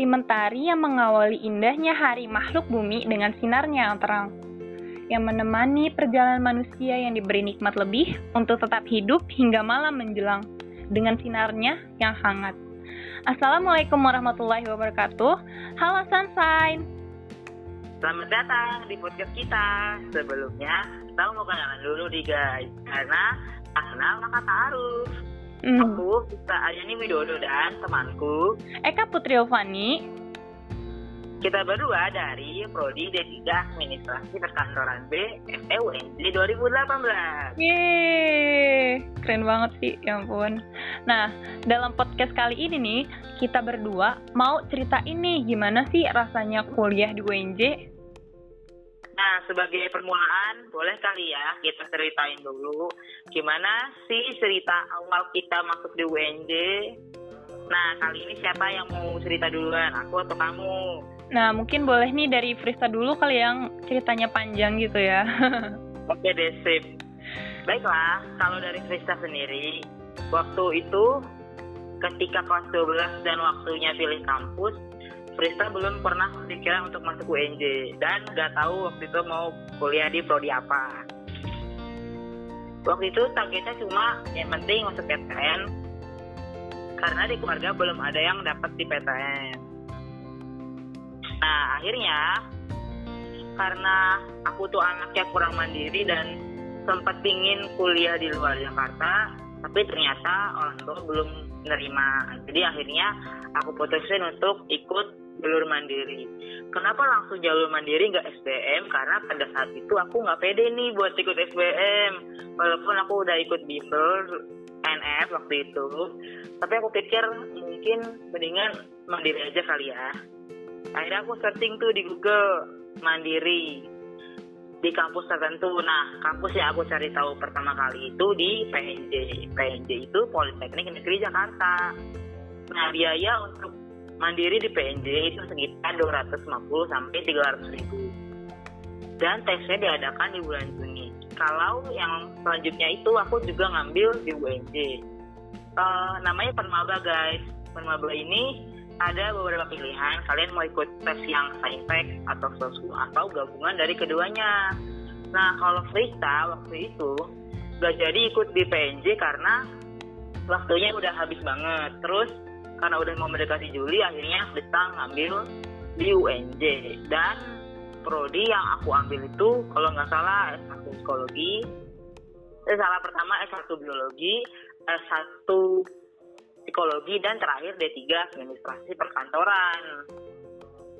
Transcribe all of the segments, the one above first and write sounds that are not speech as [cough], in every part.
seperti mentari yang mengawali indahnya hari makhluk bumi dengan sinarnya yang terang, yang menemani perjalanan manusia yang diberi nikmat lebih untuk tetap hidup hingga malam menjelang dengan sinarnya yang hangat. Assalamualaikum warahmatullahi wabarakatuh. Halo Sunshine. Selamat datang di podcast kita. Sebelumnya, kita mau kenalan dulu nih guys. Karena tak kenal maka tak harus. Hmm. Aku bisa Ayani Widodo dan temanku. Eka Putri Ovani. Kita berdua dari Prodi D3 Administrasi Perkantoran B FEUNJ 2018. Yeay, keren banget sih, ya ampun. Nah, dalam podcast kali ini nih, kita berdua mau cerita ini gimana sih rasanya kuliah di UNJ? Nah, sebagai permulaan, boleh kali ya kita ceritain dulu gimana sih cerita awal kita masuk di UNJ. Nah, kali ini siapa yang mau cerita duluan, aku atau kamu? Nah, mungkin boleh nih dari Frista dulu kali yang ceritanya panjang gitu ya. [laughs] Oke deh, sip. Baiklah, kalau dari Krista sendiri, waktu itu ketika kelas 12 dan waktunya pilih kampus, Frista belum pernah kepikiran untuk masuk UNJ dan nggak tahu waktu itu mau kuliah di prodi apa. Waktu itu targetnya cuma yang penting masuk PTN karena di keluarga belum ada yang dapat di PTN. Nah akhirnya karena aku tuh anaknya kurang mandiri dan sempat pingin kuliah di luar Jakarta, tapi ternyata orang tua belum menerima. Jadi akhirnya aku putusin untuk ikut jalur mandiri. Kenapa langsung jalur mandiri nggak SBM? Karena pada saat itu aku nggak pede nih buat ikut SBM. Walaupun aku udah ikut bimbel NF waktu itu. Tapi aku pikir mungkin mendingan mandiri aja kali ya. Akhirnya aku searching tuh di Google mandiri di kampus tertentu. Nah, kampus yang aku cari tahu pertama kali itu di PNJ. PNJ itu Politeknik Negeri Jakarta. Nah, biaya untuk mandiri di PNJ itu sekitar 250 sampai 300 ribu. Dan tesnya diadakan di bulan Juni. Kalau yang selanjutnya itu aku juga ngambil di UNJ. Uh, namanya Permaba guys. Permaba ini ada beberapa pilihan. Kalian mau ikut tes yang saintek atau sosku atau gabungan dari keduanya. Nah kalau Frista waktu itu gak jadi ikut di PNJ karena waktunya udah habis banget. Terus karena udah mau mendekati Juli akhirnya kita ngambil di UNJ dan prodi yang aku ambil itu kalau nggak salah S1 psikologi eh, salah pertama S1 biologi S1 psikologi dan terakhir D3 administrasi perkantoran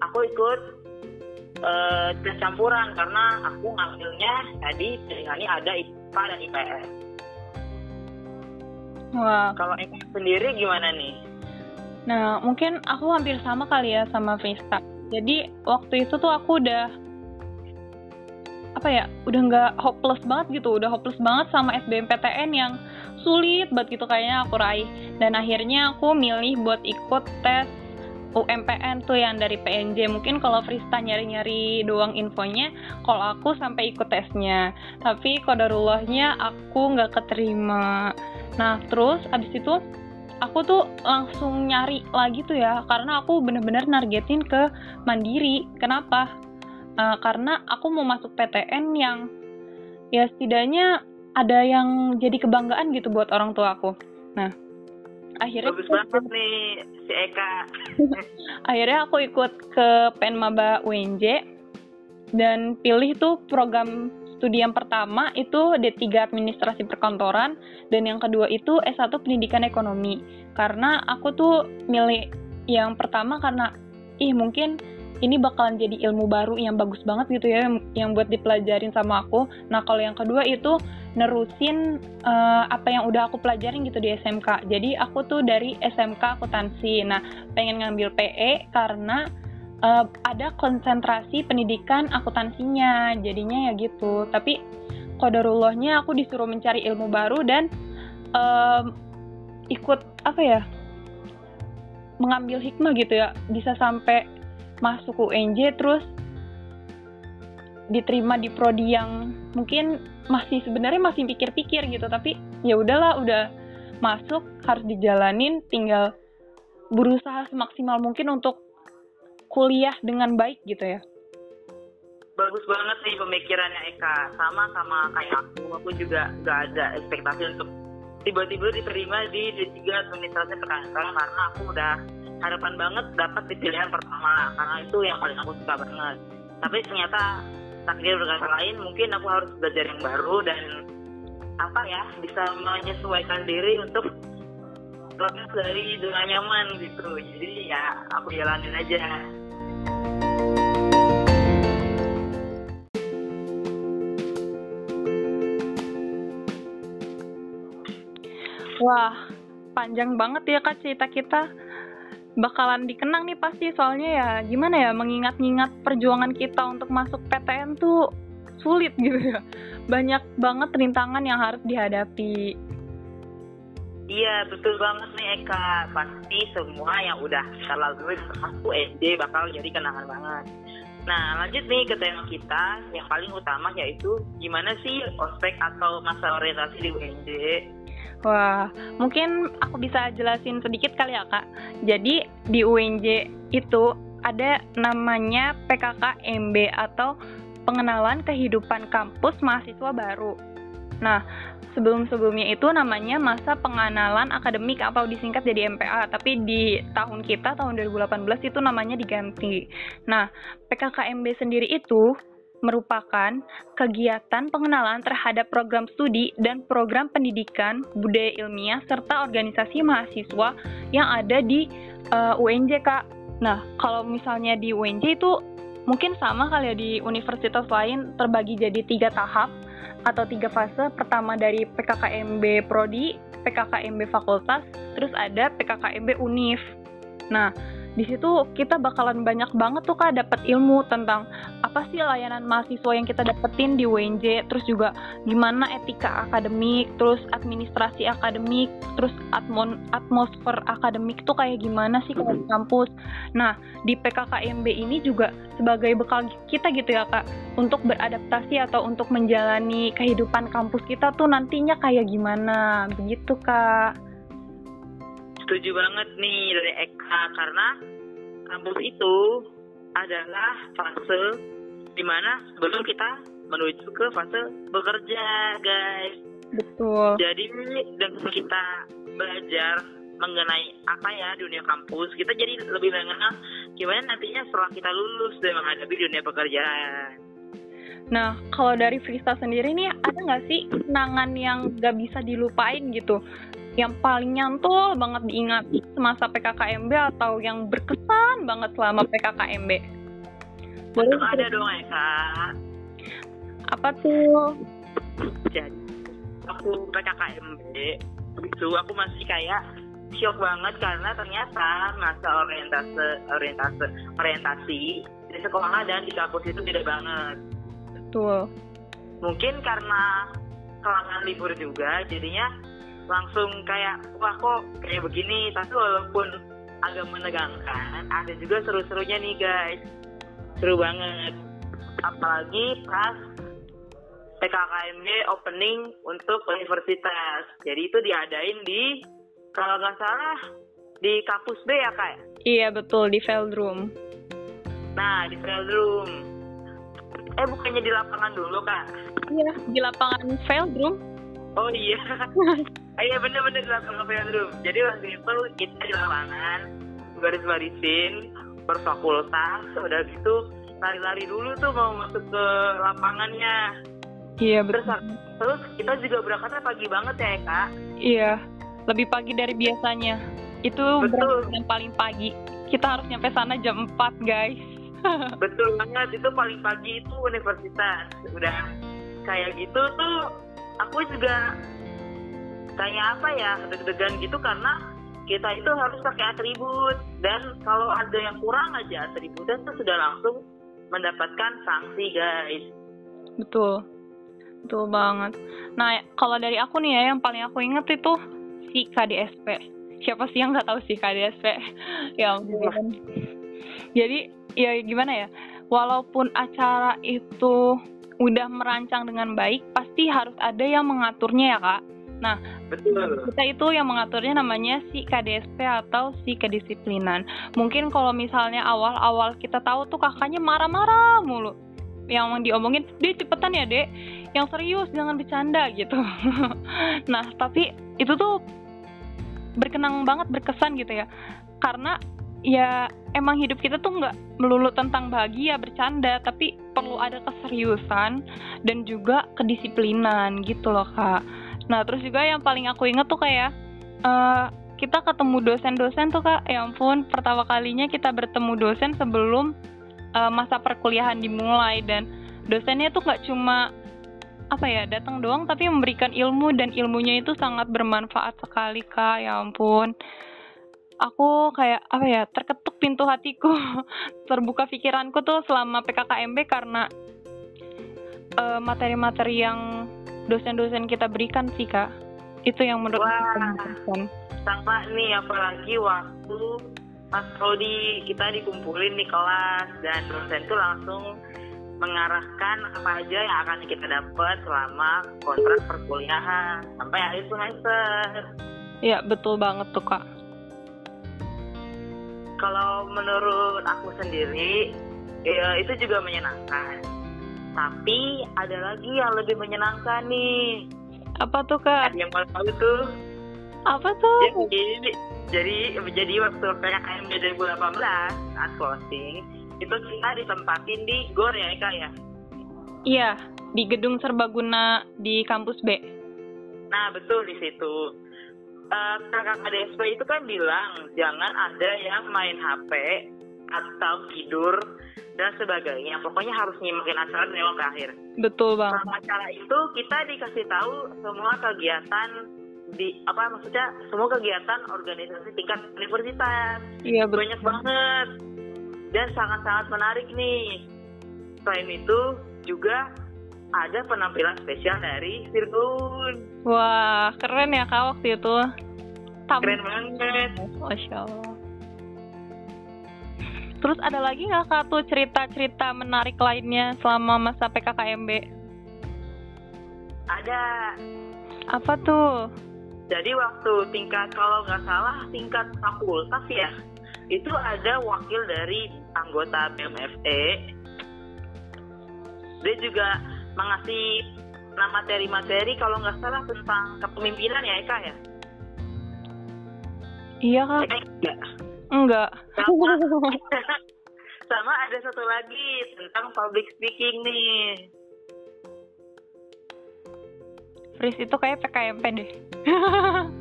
aku ikut uh, tes campuran karena aku ngambilnya tadi pilihannya ada IPA dan IPS Wah. Kalau Eka sendiri gimana nih? Nah, mungkin aku hampir sama kali ya sama Frista. Jadi waktu itu tuh aku udah apa ya, udah nggak hopeless banget gitu, udah hopeless banget sama SBMPTN yang sulit banget gitu kayaknya aku raih. Dan akhirnya aku milih buat ikut tes UMPN tuh yang dari PNJ. Mungkin kalau Frista nyari-nyari doang infonya, kalau aku sampai ikut tesnya. Tapi kodarullahnya aku nggak keterima. Nah, terus abis itu aku tuh langsung nyari lagi tuh ya karena aku bener-bener nargetin ke mandiri kenapa uh, karena aku mau masuk PTN yang ya setidaknya ada yang jadi kebanggaan gitu buat orang tua aku nah akhirnya bagus banget nih si Eka [laughs] akhirnya aku ikut ke Penmaba UNJ dan pilih tuh program studi yang pertama itu D3 Administrasi Perkantoran dan yang kedua itu S1 Pendidikan Ekonomi. Karena aku tuh milih yang pertama karena ih mungkin ini bakalan jadi ilmu baru yang bagus banget gitu ya yang buat dipelajarin sama aku. Nah, kalau yang kedua itu nerusin uh, apa yang udah aku pelajarin gitu di SMK. Jadi aku tuh dari SMK akuntansi. Nah, pengen ngambil PE karena uh, ada konsentrasi pendidikan akuntansinya jadinya ya gitu tapi kodarullahnya aku disuruh mencari ilmu baru dan um, ikut apa ya mengambil hikmah gitu ya bisa sampai masuk UNJ terus diterima di prodi yang mungkin masih sebenarnya masih pikir-pikir gitu tapi ya udahlah udah masuk harus dijalanin tinggal berusaha semaksimal mungkin untuk kuliah dengan baik gitu ya. Bagus banget nih pemikirannya Eka. Sama sama kayak aku. Aku juga gak ada ekspektasi untuk tiba-tiba diterima di D3 administrasi perkantoran karena aku udah harapan banget dapat di pilihan pertama karena itu yang paling aku suka banget. Tapi ternyata takdir berkata lain mungkin aku harus belajar yang baru dan apa ya bisa menyesuaikan diri untuk lepas dari zona nyaman gitu. Jadi ya aku jalanin aja Wah, panjang banget ya kak cerita kita. Bakalan dikenang nih pasti soalnya ya gimana ya mengingat-ingat perjuangan kita untuk masuk PTN tuh sulit gitu ya. Banyak banget rintangan yang harus dihadapi. Iya betul banget nih Eka Pasti semua yang udah kita lalui aku SD bakal jadi kenangan banget Nah lanjut nih ke tema kita Yang paling utama yaitu Gimana sih ospek atau masa orientasi di UNJ Wah, mungkin aku bisa jelasin sedikit kali ya kak. Jadi di UNJ itu ada namanya PKKMB atau Pengenalan Kehidupan Kampus Mahasiswa Baru. Nah, sebelum-sebelumnya itu namanya masa pengenalan akademik atau disingkat jadi MPA, tapi di tahun kita tahun 2018 itu namanya diganti. Nah, PKKMB sendiri itu merupakan kegiatan pengenalan terhadap program studi dan program pendidikan budaya ilmiah serta organisasi mahasiswa yang ada di uh, eh, UNJ Kak. Nah, kalau misalnya di UNJ itu mungkin sama kali ya di universitas lain terbagi jadi tiga tahap atau tiga fase. Pertama dari PKKMB Prodi, PKKMB Fakultas, terus ada PKKMB Unif. Nah, di situ kita bakalan banyak banget tuh kak dapat ilmu tentang apa sih layanan mahasiswa yang kita dapetin di WNJ terus juga gimana etika akademik? Terus administrasi akademik? Terus atmon atmosfer akademik tuh kayak gimana sih kalau di kampus? Nah di PKKMB ini juga sebagai bekal kita gitu ya kak untuk beradaptasi atau untuk menjalani kehidupan kampus kita tuh nantinya kayak gimana? Begitu kak. Setuju banget nih dari Eka karena kampus itu adalah fase di mana sebelum kita menuju ke fase bekerja guys. Betul. Jadi dengan kita belajar mengenai apa ya dunia kampus, kita jadi lebih mengenal gimana nantinya setelah kita lulus dan menghadapi dunia pekerjaan. Nah, kalau dari Frista sendiri nih, ada nggak sih kenangan yang gak bisa dilupain gitu? yang paling nyantol banget diingat semasa PKKMB atau yang berkesan banget selama PKKMB? Boleh ada dong ya kak. Apa tuh? Jadi aku PKKMB itu aku masih kayak shock banget karena ternyata masa orientasi orientasi orientasi di sekolah dan di kampus itu beda banget. Betul. Mungkin karena kelangan libur juga, jadinya langsung kayak wah kok kayak begini? Tapi walaupun agak menegangkan ada juga seru-serunya nih guys. Seru banget. Apalagi pas PKKMB opening untuk universitas. Jadi itu diadain di kalau nggak salah di kampus B ya kak? Iya betul di Veldroom nah di Veldroom eh bukannya di lapangan dulu kak? Iya di lapangan Veldroom oh iya. [laughs] Iya bener-bener di lapangan room. Jadi waktu itu kita di lapangan baris-barisin berfakultas. Udah gitu lari-lari dulu tuh mau masuk ke lapangannya. Iya betul. terus, terus kita juga berangkatnya pagi banget ya kak? Iya lebih pagi dari biasanya. Itu betul. yang paling pagi. Kita harus nyampe sana jam 4 guys betul banget itu paling pagi itu universitas. Udah kayak gitu tuh aku juga kayak apa ya deg-degan gitu karena kita itu harus pakai atribut. Dan kalau ada yang kurang aja atributnya itu sudah langsung mendapatkan sanksi guys. Betul. Betul banget. Nah kalau dari aku nih ya yang paling aku inget itu si KDSP siapa sih yang nggak tahu sih KDSP [laughs] ya ampun. Jadi ya gimana ya walaupun acara itu udah merancang dengan baik pasti harus ada yang mengaturnya ya kak Nah, Betul. Kita itu yang mengaturnya namanya si KDSP atau si kedisiplinan. Mungkin kalau misalnya awal-awal kita tahu tuh kakaknya marah-marah mulu. Yang diomongin, "Dek, cepetan ya, Dek. Yang serius, jangan bercanda." gitu. [laughs] nah, tapi itu tuh berkenang banget berkesan gitu ya. Karena ya emang hidup kita tuh nggak melulu tentang bahagia bercanda tapi perlu ada keseriusan dan juga kedisiplinan gitu loh kak. Nah terus juga yang paling aku inget tuh kayak uh, kita ketemu dosen-dosen tuh kak. Ya ampun pertama kalinya kita bertemu dosen sebelum uh, masa perkuliahan dimulai dan dosennya tuh nggak cuma apa ya datang doang tapi memberikan ilmu dan ilmunya itu sangat bermanfaat sekali kak. Ya ampun aku kayak apa ya terketuk pintu hatiku [laughs] terbuka pikiranku tuh selama PKKMB karena materi materi-materi yang dosen-dosen kita berikan sih kak. Itu yang menurut Wah, sama nih apalagi waktu pas Rodi kita dikumpulin di kelas dan dosen tuh langsung mengarahkan apa aja yang akan kita dapat selama kontrak perkuliahan sampai akhir semester. Iya betul banget tuh kak kalau menurut aku sendiri ya, itu juga menyenangkan. Tapi ada lagi yang lebih menyenangkan nih. Apa tuh kak? Yang tahu tuh. Apa tuh? Jadi jadi jadi waktu PKKM 2018 saat closing itu kita ditempatin di GOR ya Eka ya? Iya di gedung serbaguna di kampus B. Nah betul di situ uh, kakak KDSP itu kan bilang jangan ada yang main HP atau tidur dan sebagainya. Pokoknya harus nyimakin acara dari awal ke akhir. Betul bang. Selama acara itu kita dikasih tahu semua kegiatan di apa maksudnya semua kegiatan organisasi tingkat universitas. Iya betul. Banyak banget dan sangat-sangat menarik nih. Selain itu juga ada penampilan spesial dari Virgun. Wah, keren ya kak waktu itu. Tam keren banget. Masya Allah. Terus ada lagi nggak kak tuh cerita-cerita menarik lainnya selama masa PKKMB? Ada. Apa tuh? Jadi waktu tingkat kalau nggak salah tingkat fakultas ya, itu ada wakil dari anggota BMFE. Dia juga mengasih materi-materi kalau nggak salah tentang kepemimpinan ya Eka ya? Iya kak. Eh, enggak. Enggak. Sama, [laughs] sama ada satu lagi tentang public speaking nih. Fris itu kayak PKMP deh. [laughs]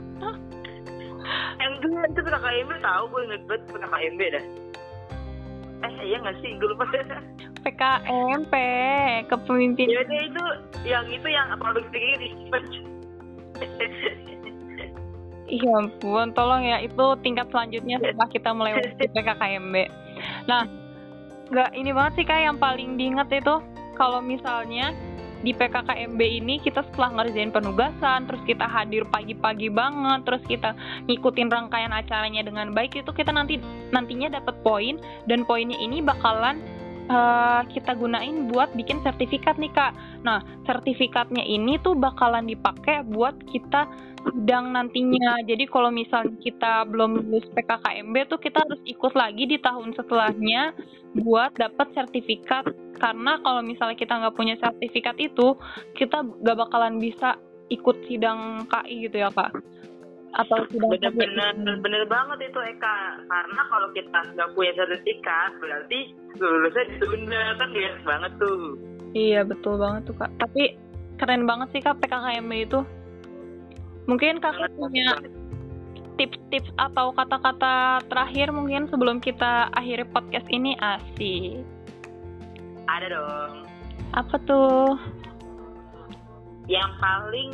Dulu itu PKMP tahu gue inget banget PKMP dah. Eh iya nggak sih gue lupa. [laughs] PKMP kepemimpinan ya itu yang itu yang di Iya ampun, tolong ya itu tingkat selanjutnya setelah kita melewati [laughs] PKKMB. Nah, nggak ini banget sih kayak yang paling diingat itu kalau misalnya di PKKMB ini kita setelah ngerjain penugasan, terus kita hadir pagi-pagi banget, terus kita ngikutin rangkaian acaranya dengan baik itu kita nanti nantinya dapat poin dan poinnya ini bakalan uh, kita gunain buat bikin sertifikat nih kak. Nah sertifikatnya ini tuh bakalan dipakai buat kita sidang nantinya. Jadi kalau misalnya kita belum lulus PKKMB tuh kita harus ikut lagi di tahun setelahnya buat dapat sertifikat. Karena kalau misalnya kita nggak punya sertifikat itu, kita gak bakalan bisa ikut sidang KI gitu ya kak atau tidak bener-bener bener banget itu Eka. Karena kalau kita nggak punya sertifikat berarti lulusnya ditunda. Kan bias banget tuh. Iya betul banget tuh kak. Tapi keren banget sih kak PKKMB itu. Mungkin kakak punya tips-tips atau kata-kata terakhir mungkin sebelum kita akhiri podcast ini? Asik. Ada dong. Apa tuh? Yang paling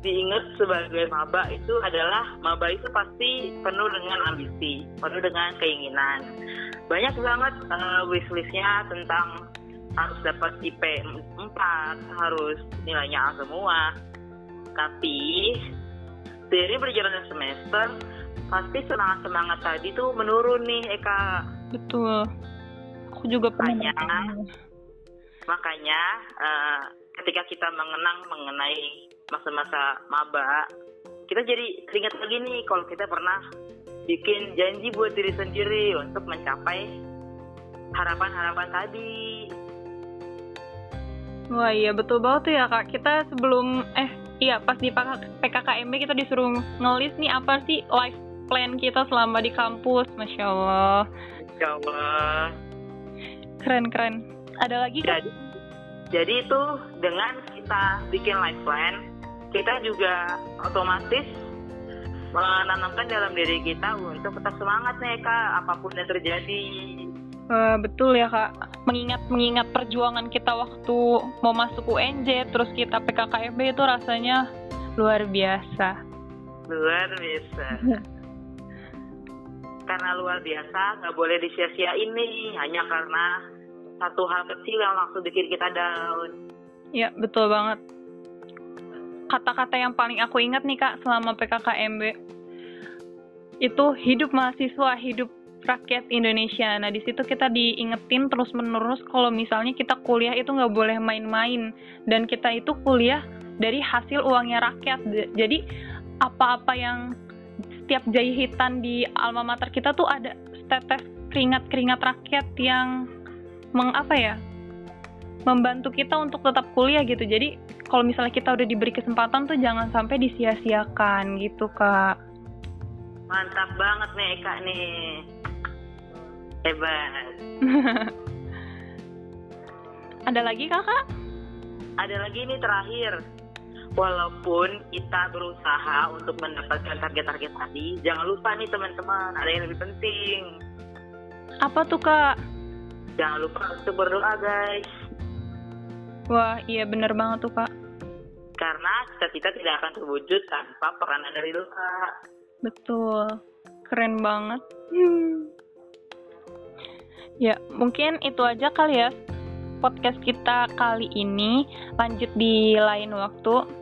diingat sebagai maba itu adalah maba itu pasti penuh dengan ambisi, penuh dengan keinginan. Banyak banget uh, wishlistnya tentang harus dapat IP 4, harus nilainya A semua. Tapi dari berjalannya semester pasti semangat semangat tadi tuh menurun nih Eka. Betul. Aku juga pernah. Makanya, makanya uh, ketika kita mengenang mengenai masa-masa maba kita jadi teringat lagi nih kalau kita pernah bikin janji buat diri sendiri untuk mencapai harapan-harapan tadi. Wah iya betul banget tuh ya kak. Kita sebelum eh iya pas di PKKMB kita disuruh ngelis nih apa sih life plan kita selama di kampus, masya Allah. Masya Allah. Keren keren. Ada lagi kak? Jadi, jadi itu dengan kita bikin life plan, kita juga otomatis menanamkan dalam diri kita untuk tetap semangat nih kak apa pun yang terjadi Uh, betul ya kak, mengingat mengingat perjuangan kita waktu mau masuk UNJ, terus kita PKKMB itu rasanya luar biasa. Luar biasa. [laughs] karena luar biasa, nggak boleh disia-sia ini hanya karena satu hal kecil yang langsung bikin kita down. Ya betul banget. Kata-kata yang paling aku ingat nih kak selama PKKMB itu hidup mahasiswa, hidup rakyat Indonesia. Nah di situ kita diingetin terus menerus kalau misalnya kita kuliah itu nggak boleh main-main dan kita itu kuliah dari hasil uangnya rakyat. Jadi apa-apa yang setiap jahitan di alma mater kita tuh ada tetes keringat-keringat rakyat yang mengapa ya membantu kita untuk tetap kuliah gitu. Jadi kalau misalnya kita udah diberi kesempatan tuh jangan sampai disia-siakan gitu kak. Mantap banget nih kak nih. Hebat. [laughs] Ada lagi kakak? Ada lagi nih terakhir. Walaupun kita berusaha untuk mendapatkan target-target tadi, jangan lupa nih teman-teman, ada yang lebih penting. Apa tuh kak? Jangan lupa untuk berdoa guys. Wah iya bener banget tuh kak. Karena cita-cita tidak akan terwujud tanpa peranan dari doa. Betul, keren banget. Hmm. Ya, mungkin itu aja kali ya podcast kita kali ini. Lanjut di lain waktu.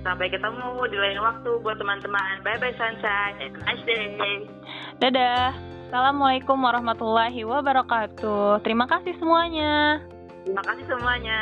Sampai ketemu di lain waktu buat teman-teman. Bye-bye Sunshine. Have a nice day. Dadah. Assalamualaikum warahmatullahi wabarakatuh. Terima kasih semuanya. Terima kasih semuanya.